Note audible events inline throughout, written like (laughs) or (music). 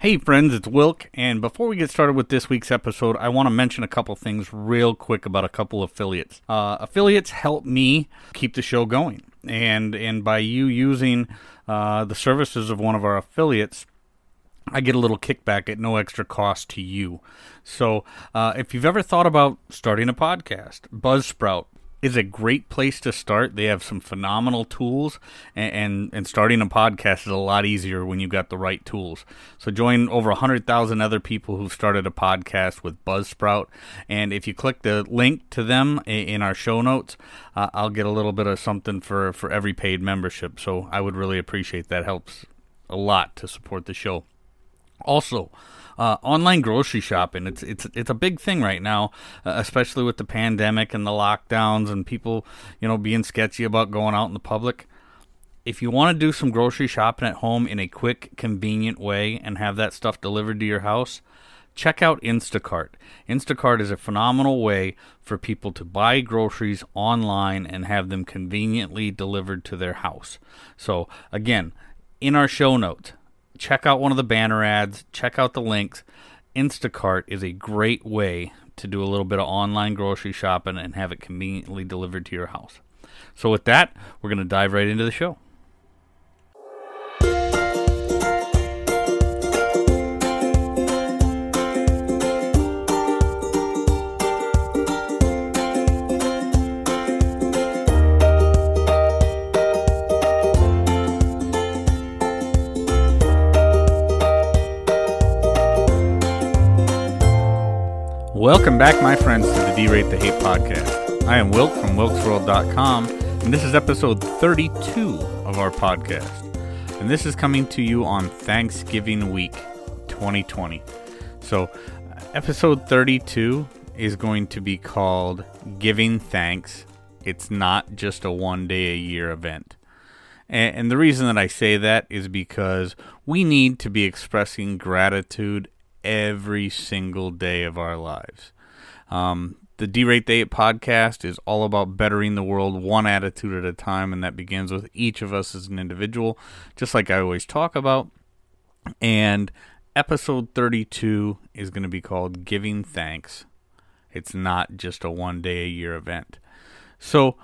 Hey, friends, it's Wilk. And before we get started with this week's episode, I want to mention a couple things real quick about a couple affiliates. Uh, affiliates help me keep the show going. And, and by you using uh, the services of one of our affiliates, I get a little kickback at no extra cost to you. So, uh, if you've ever thought about starting a podcast, Buzzsprout is a great place to start. They have some phenomenal tools, and, and, and starting a podcast is a lot easier when you've got the right tools. So join over 100,000 other people who've started a podcast with Buzzsprout. And if you click the link to them in our show notes, uh, I'll get a little bit of something for, for every paid membership. So I would really appreciate that. Helps a lot to support the show. Also, uh, online grocery shopping it's it's it's a big thing right now, uh, especially with the pandemic and the lockdowns and people you know being sketchy about going out in the public. If you want to do some grocery shopping at home in a quick, convenient way and have that stuff delivered to your house, check out Instacart. Instacart is a phenomenal way for people to buy groceries online and have them conveniently delivered to their house. So, again, in our show notes, check out one of the banner ads, check out the links. Instacart is a great way to do a little bit of online grocery shopping and have it conveniently delivered to your house. So, with that, we're going to dive right into the show. Welcome back, my friends, to the D-Rate the Hate podcast. I am Wilk from wilksworld.com, and this is episode 32 of our podcast. And this is coming to you on Thanksgiving week 2020. So, episode 32 is going to be called Giving Thanks. It's not just a one day a year event. And the reason that I say that is because we need to be expressing gratitude every single day of our lives. Um, the D-Rate Hate podcast is all about bettering the world one attitude at a time, and that begins with each of us as an individual, just like I always talk about. And episode 32 is going to be called Giving Thanks. It's not just a one day a year event. So,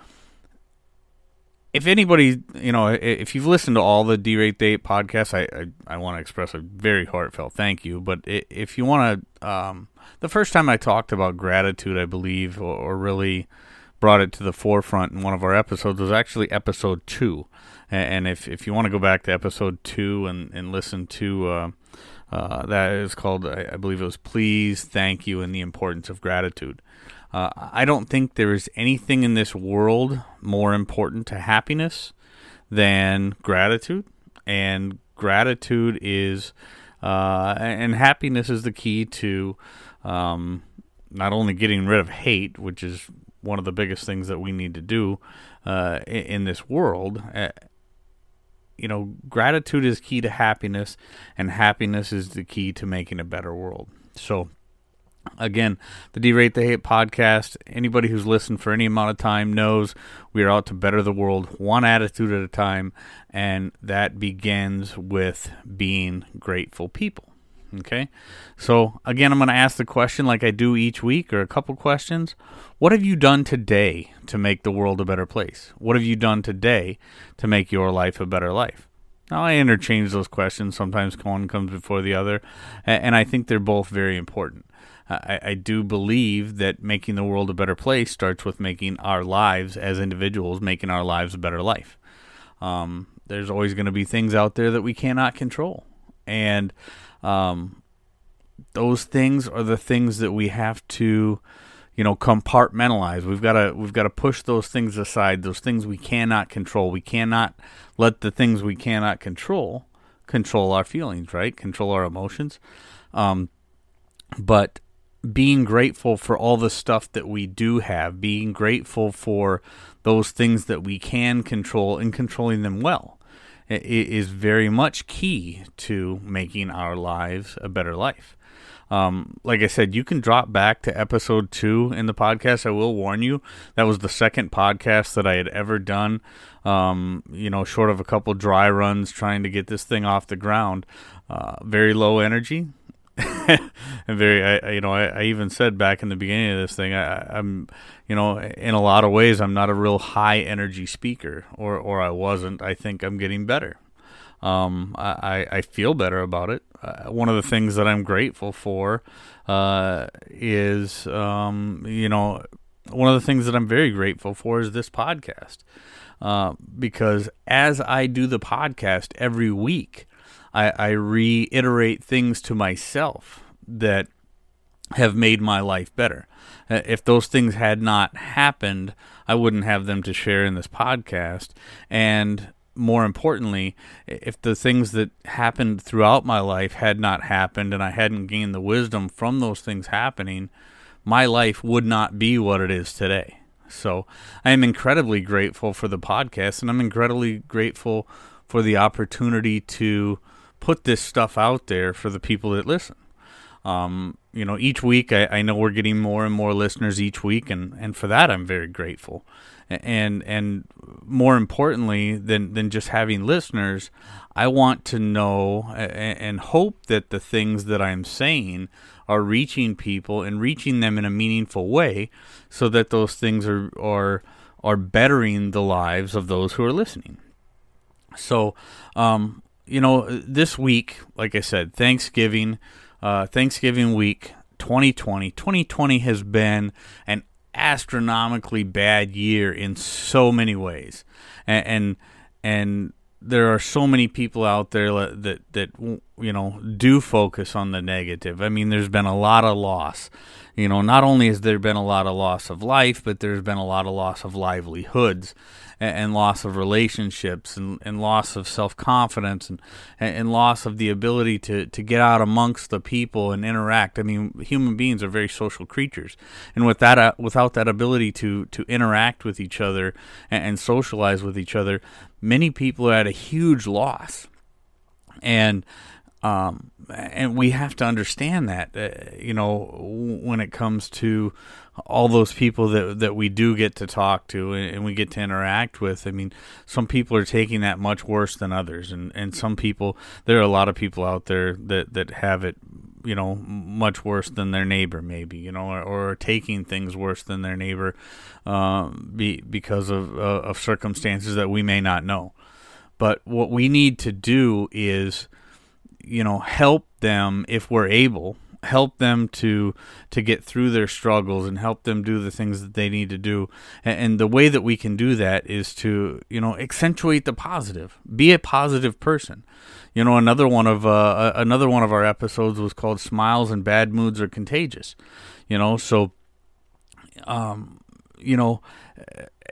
if anybody, you know, if you've listened to all the D-Rate the Hate podcasts, I, I, I want to express a very heartfelt thank you. But if you want to, um, the first time I talked about gratitude, I believe, or, or, really brought it to the forefront in one of our episodes was actually episode two. And if, if you want to go back to episode two and, and listen to, uh, uh, that is called, I, I believe it was Please, Thank You, and the Importance of Gratitude. Uh, I don't think there is anything in this world more important to happiness than gratitude, and gratitude is, uh, and happiness is the key to um, not only getting rid of hate, which is one of the biggest things that we need to do uh, in, in, this world. You know, gratitude is key to happiness, and happiness is the key to making a better world. So, Again, the D-Rate the Hate podcast, anybody who's listened for any amount of time knows we are out to better the world one attitude at a time, and that begins with being grateful people. Okay? So, again, I'm going to ask the question like I do each week, or a couple questions. What have you done today to make the world a better place? What have you done today to make your life a better life? Now, I interchange those questions. Sometimes one comes before the other, and I think they're both very important. I, I do believe that making the world a better place starts with making our lives as individuals, making our lives a better life. Um, there's always going to be things out there that we cannot control, and um, those things are the things that we have to, you know, compartmentalize. We've got to we've got to push those things aside. Those things we cannot control. We cannot let the things we cannot control control our feelings. Right? Control our emotions. Um, but being grateful for all the stuff that we do have, being grateful for those things that we can control and controlling them well it is very much key to making our lives a better life. Um, like I said, you can drop back to episode two in the podcast. I will warn you, that was the second podcast that I had ever done. Um, you know, short of a couple dry runs trying to get this thing off the ground. uh, very low energy. (laughs) and very, I, you know, I, I, even said back in the beginning of this thing, I, I'm, you know, in a lot of ways, I'm not a real high energy speaker, or, or I wasn't. I think I'm getting better. Um, I, I feel better about it. Uh, one of the things that I'm grateful for uh, is, um, you know, one of the things that I'm very grateful for is this podcast. Uh, because as I do the podcast every week, I, I reiterate things to myself that have made my life better. Uh, if those things had not happened, I wouldn't have them to share in this podcast. And more importantly, if the things that happened throughout my life had not happened and I hadn't gained the wisdom from those things happening, my life would not be what it is today. So I am incredibly grateful for the podcast and I'm incredibly grateful for the opportunity to put this stuff out there for the people that listen. Um, you know, each week I, I, know we're getting more and more listeners each week, and, and for that I'm very grateful. And and more importantly than than just having listeners, I want to know and, and hope that the things that I'm saying are reaching people and reaching them in a meaningful way, so that those things are are are bettering the lives of those who are listening. So, um, you know, this week, like I said, Thanksgiving uh, Thanksgiving week 2020. 2020 has been an astronomically bad year in so many ways, and and, and there are so many people out there that that you know do focus on the negative. I mean, there's been a lot of loss. You know, not only has there been a lot of loss of life, but there's been a lot of loss of livelihoods and, and loss of relationships and, and loss of self confidence and, and loss of the ability to, to get out amongst the people and interact. I mean, human beings are very social creatures, and with that, uh, without that ability to to interact with each other and, and socialize with each other, many people are at a huge loss. And um, and we have to understand that, uh, you know, when it comes to all those people that that we do get to talk to and, we get to interact with. I mean, some people are taking that much worse than others, and and some people there are a lot of people out there that that have it you know much worse than their neighbor maybe you know or, or taking things worse than their neighbor uh, be, because of uh, of circumstances that we may not know. But what we need to do is you know help them if we're able help them to to get through their struggles and help them do the things that they need to do. And, and, the way that we can do that is to you know accentuate the positive. Be a positive person. You know another one of uh, another one of our episodes was called smiles and bad moods are contagious. You know so um you know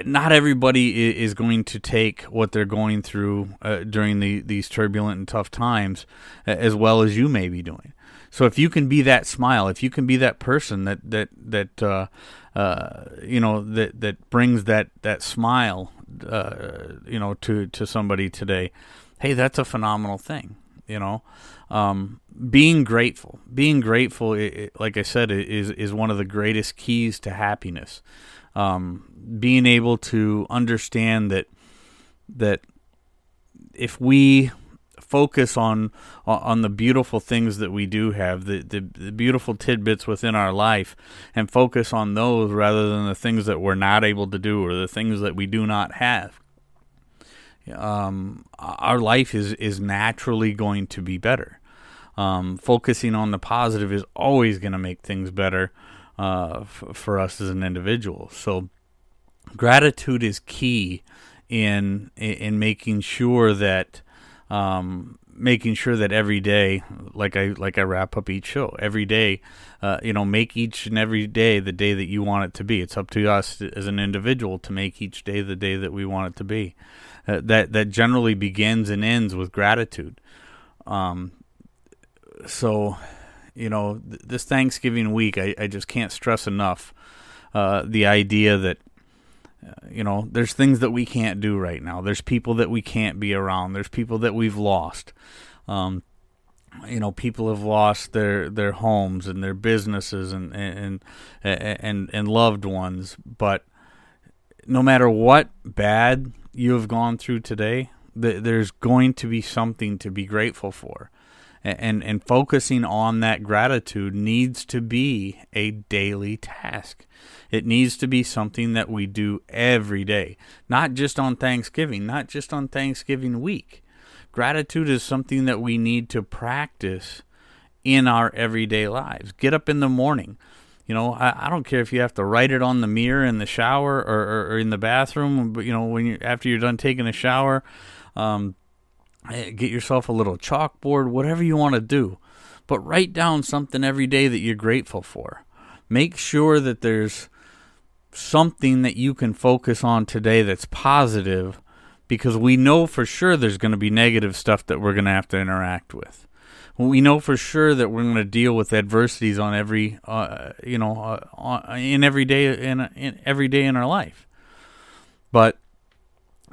not everybody is going to take what they're going through uh, during the, these turbulent and tough times as well as you may be doing. So if you can be that smile, if you can be that person that that that uh, uh, you know that that brings that that smile, uh, you know, to to somebody today, hey, that's a phenomenal thing. You know, um, being grateful, being grateful, it, it, like I said, is is one of the greatest keys to happiness. Um, being able to understand that that if we focus on on the beautiful things that we do have, the, the, the beautiful tidbits within our life, and focus on those rather than the things that we're not able to do or the things that we do not have. Um, our life is is naturally going to be better. Um, focusing on the positive is always going to make things better uh, f- for us as an individual. So, gratitude is key in in making sure that um, making sure that every day, like I like I wrap up each show, every day, uh, you know, make each and every day the day that you want it to be. It's up to us as an individual to make each day the day that we want it to be. Uh, that that generally begins and ends with gratitude. Um, so, you know, th- this Thanksgiving week, I, I just can't stress enough uh, the idea that you know, there's things that we can't do right now. There's people that we can't be around. There's people that we've lost. Um, you know, people have lost their, their homes and their businesses and, and and and loved ones. But no matter what bad you have gone through today, th- there's going to be something to be grateful for. And and focusing on that gratitude needs to be a daily task. It needs to be something that we do every day, not just on Thanksgiving, not just on Thanksgiving week. Gratitude is something that we need to practice in our everyday lives. Get up in the morning. You know, I, I don't care if you have to write it on the mirror in the shower or, or, or in the bathroom. But you know, when you after you're done taking a shower, um, get yourself a little chalkboard, whatever you want to do. But write down something every day that you're grateful for. Make sure that there's something that you can focus on today that's positive because we know for sure there's going to be negative stuff that we're going to have to interact with we know for sure that we're going to deal with adversities on every, uh, you know, uh, on, in every day in, in every day in our life. But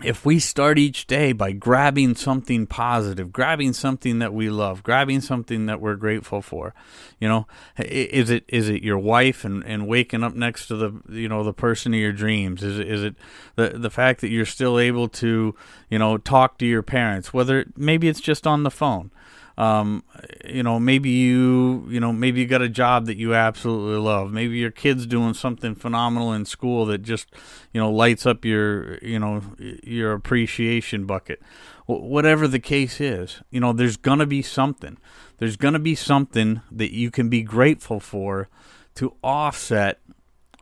if we start each day by grabbing something positive, grabbing something that we love, grabbing something that we're grateful for, you know, is it is it your wife and, and waking up next to the you know the person of your dreams? Is it, is it the the fact that you're still able to you know talk to your parents? Whether maybe it's just on the phone, um, you know, maybe you, you know, maybe you got a job that you absolutely love. Maybe your kid's doing something phenomenal in school that just, you know, lights up your, you know, your appreciation bucket. Whatever the case is, you know, there's gonna be something. There's gonna be something that you can be grateful for to offset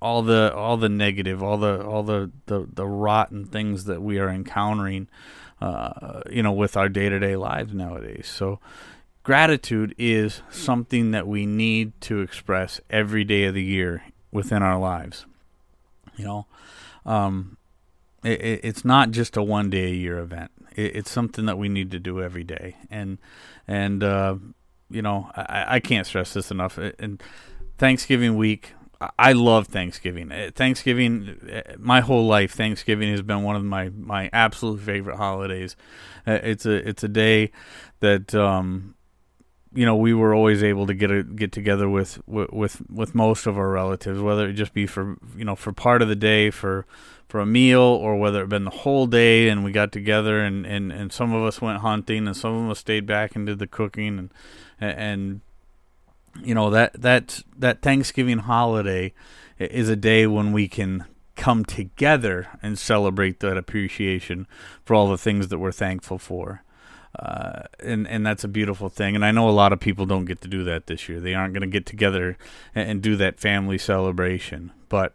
all the all the negative, all the all the the, the rotten things that we are encountering uh, you know, with our day to day lives nowadays. So, gratitude is something that we need to express every day of the year within our lives. You know, um, it, it's not just a one day a year event. It, it's something that we need to do every day. And and uh, you know, I, I can't stress this enough. And Thanksgiving week, I love Thanksgiving. Uh, Thanksgiving, uh, my whole life, Thanksgiving has been one of my, my absolute favorite holidays. Uh, it's a it's a day that um, you know we were always able to get a, get together with, with with most of our relatives, whether it just be for you know for part of the day for for a meal or whether it been the whole day and we got together and, and, and some of us went hunting and some of us stayed back and did the cooking and and you know that that that Thanksgiving holiday is a day when we can come together and celebrate that appreciation for all the things that we're thankful for. Uh, and and that's a beautiful thing. And I know a lot of people don't get to do that this year. They aren't going to get together and, and do that family celebration. But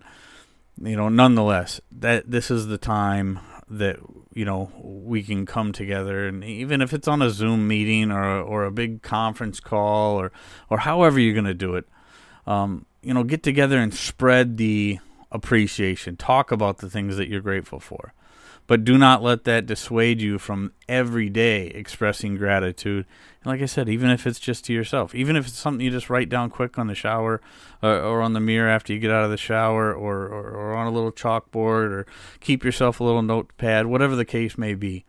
you know, nonetheless, that this is the time that you know we can come together. And even if it's on a zoom meeting or or a big conference call or or however you're going to do it um, you know get together and spread the appreciation. Talk about the things that you're grateful for but do not let that dissuade you from every day expressing gratitude. And like I said, even if it's just to yourself, even if it's something you just write down quick on the shower uh, or on the mirror after you get out of the shower or, or, or on a little chalkboard or keep yourself a little notepad, whatever the case may be.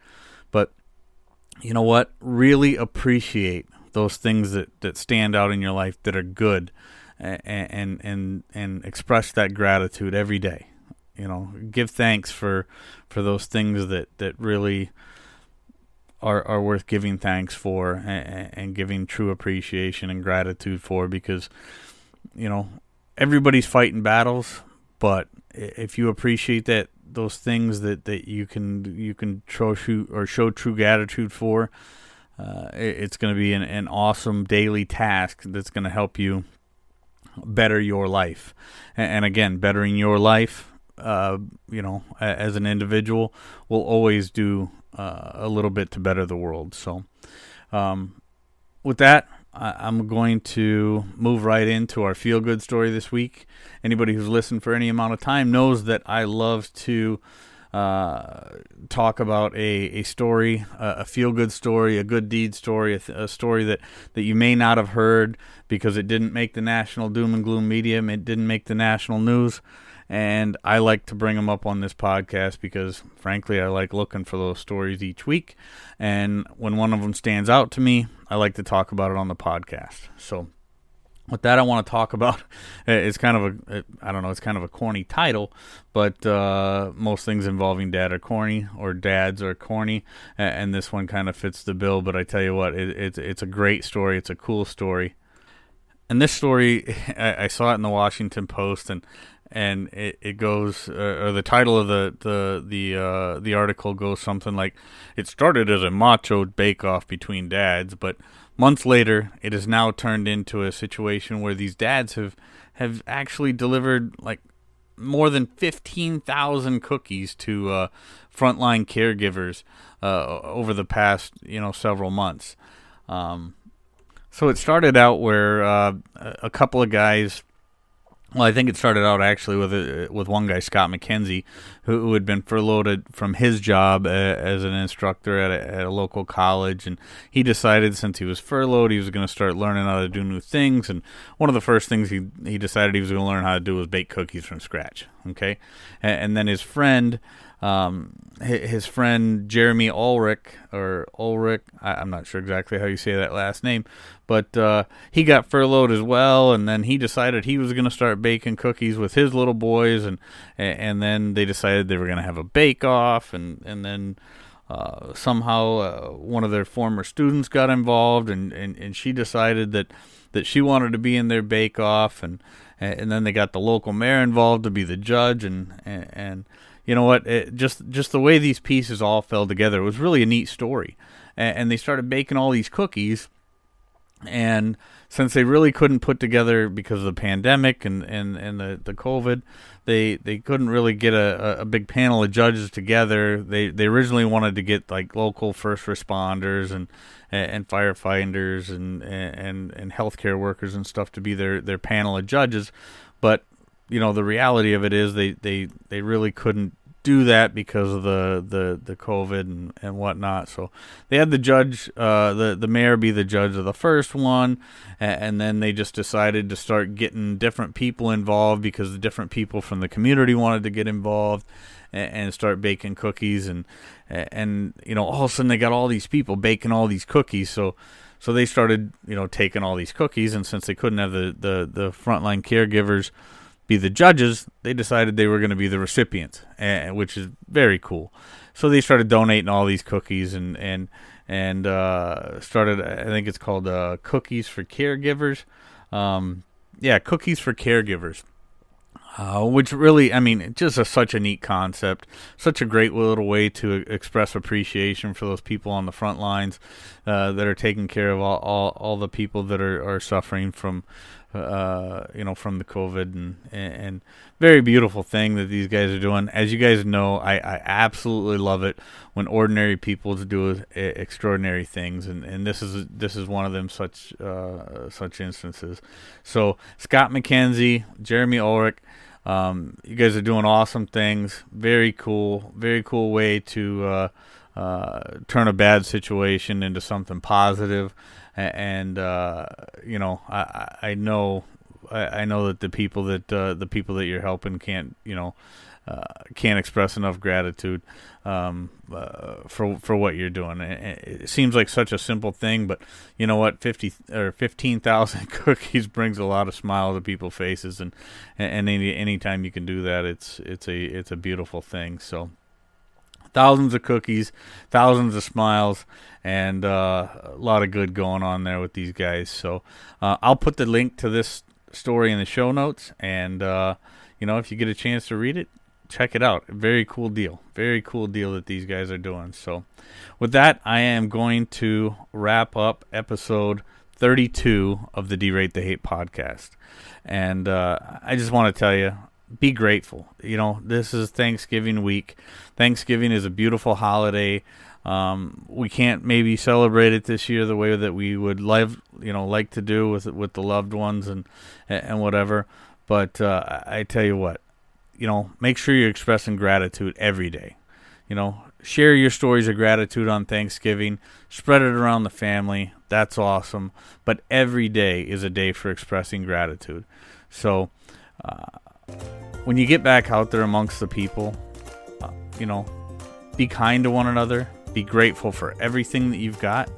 But you know what? Really appreciate those things that, that stand out in your life that are good and, and, and, and express that gratitude every day you know give thanks for for those things that that really are are worth giving thanks for and, and giving true appreciation and gratitude for because you know everybody's fighting battles but if you appreciate that those things that, that you can you can show or show true gratitude for uh, it's going to be an, an awesome daily task that's going to help you better your life. And, and again bettering your life uh, you know, as an individual, will always do uh, a little bit to better the world. So, um, with that, I- am going to move right into our feel good story this week. Anybody who's listened for any amount of time knows that I love to uh, talk about a, a story, a, a feel good story, a good deed story, a, th- a, story that, that you may not have heard because it didn't make the national doom and gloom media, it didn't make the national news and I like to bring them up on this podcast because, frankly, I like looking for those stories each week. And when one of them stands out to me, I like to talk about it on the podcast. So, with that, I want to talk about. (laughs) It's kind of a, I don't know, it's kind of a corny title, but uh, most things involving dad are corny, or dads are corny, and this one kind of fits the bill. But I tell you what, it, it's it's a great story. It's a cool story, and this story, (laughs) I, I saw it in the Washington Post, and and it, it goes, uh, or the title of the the the uh, the article goes something like, "It started as a macho bake-off between dads, but." Months later, it has now turned into a situation where these dads have have actually delivered like more than 15,000 cookies to uh, frontline caregivers uh, over the past, you know, several months. Um, so it started out where uh, a couple of guys well, I think it started out actually with a, with one guy, Scott McKenzie, who, who had been furloughed from his job uh, as an instructor at a, at a, local college, and he decided since he was furloughed, he was going to start learning how to do new things. And one of the first things he he decided he was going to learn how to do was bake cookies from scratch. Okay, and, and then his friend um, his friend Jeremy Ulrich or Ulrich, I, am not sure exactly how you say that last name, but uh, he got furloughed as well, and then he decided he was going to start baking cookies with his little boys, and and then they decided they were going to have a bake off, and and then. Uh, somehow, uh, one of their former students got involved, and, and, and she decided that, that she wanted to be in their bake off, and and then they got the local mayor involved to be the judge, and and, and you know what? It, just just the way these pieces all fell together was really a neat story. And, and they started baking all these cookies, and since they really couldn't put together because of the pandemic and, and, and the, the COVID, they they couldn't really get a, a big panel of judges together. They they originally wanted to get like local first responders and and firefighters and and and healthcare workers and stuff to be their their panel of judges, but you know the reality of it is they they they really couldn't do that because of the the the COVID and and whatnot. So they had the judge, uh, the the mayor, be the judge of the first one, and, and then they just decided to start getting different people involved because the different people from the community wanted to get involved and, and start baking cookies and and you know all of a sudden they got all these people baking all these cookies. So so they started you know taking all these cookies and since they couldn't have the the the frontline caregivers be the judges, they decided they were going to be the recipients, which is very cool. So they started donating all these cookies and and and uh, started. I think it's called uh, Cookies for Caregivers. Um, yeah, Cookies for Caregivers. Uh, which really, I mean, just a, such a neat concept, such a great little way to express appreciation for those people on the front lines uh, that are taking care of all, all, all the people that are, are suffering from uh, you know, from the COVID and, and very beautiful thing that these guys are doing. As you guys know, I, I absolutely love it when ordinary people do extraordinary things, and, and this is this is one of them such uh, such instances. So Scott McKenzie, Jeremy Ulrich, um, you guys are doing awesome things. Very cool, very cool way to uh, uh, turn a bad situation into something positive and uh, you know I I know I, know that the people that uh, the people that you're helping can't you know uh, can't express enough gratitude um, uh, for for what you're doing. It, it, seems like such a simple thing, but you know what? Fifty or fifteen thousand (laughs) cookies brings a lot of smiles to people's faces, and and any anytime you can do that, it's it's a it's a beautiful thing. So thousands of cookies, thousands of smiles, and uh, a lot of good going on there with these guys. So uh, I'll put the link to this story in the show notes, and uh, you know if you get a chance to read it, check it out. Very cool deal. Very cool deal that these guys are doing. So with that, I am going to wrap up episode 32 of the Derate the Hate podcast. And uh, I just want to tell you, be grateful. You know, this is Thanksgiving week. Thanksgiving is a beautiful holiday. Um, we can't maybe celebrate it this year the way that we would live, you know, like to do with with the loved ones and and whatever. But uh, I tell you what, you know, make sure you're expressing gratitude every day. You know, share your stories of gratitude on Thanksgiving. Spread it around the family. That's awesome. But every day is a day for expressing gratitude. So. Uh, when you get back out there amongst the people, uh, you know, be kind to one another, be grateful for everything that you've got,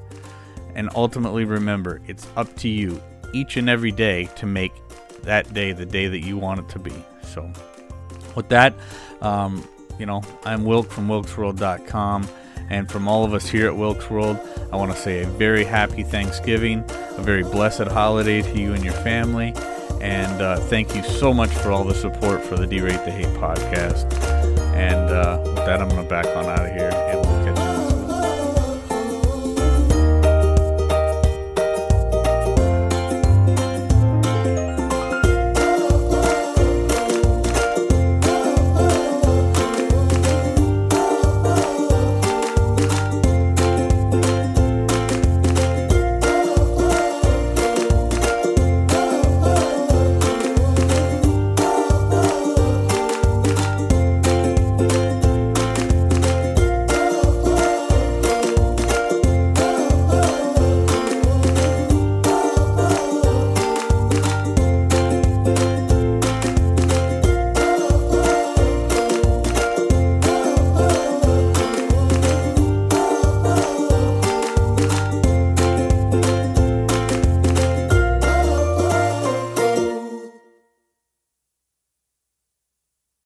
and ultimately remember it's up to you each and every day to make that day the day that you want it to be. So, with that, um, you know, I'm Wilk from wilksworld.com. And from all of us here at Wilkes World, I want to say a very happy Thanksgiving, a very blessed holiday to you and your family. And uh, thank you so much for all the support for the D Rate the Hate podcast. And uh, with that, I'm going to back on out of here.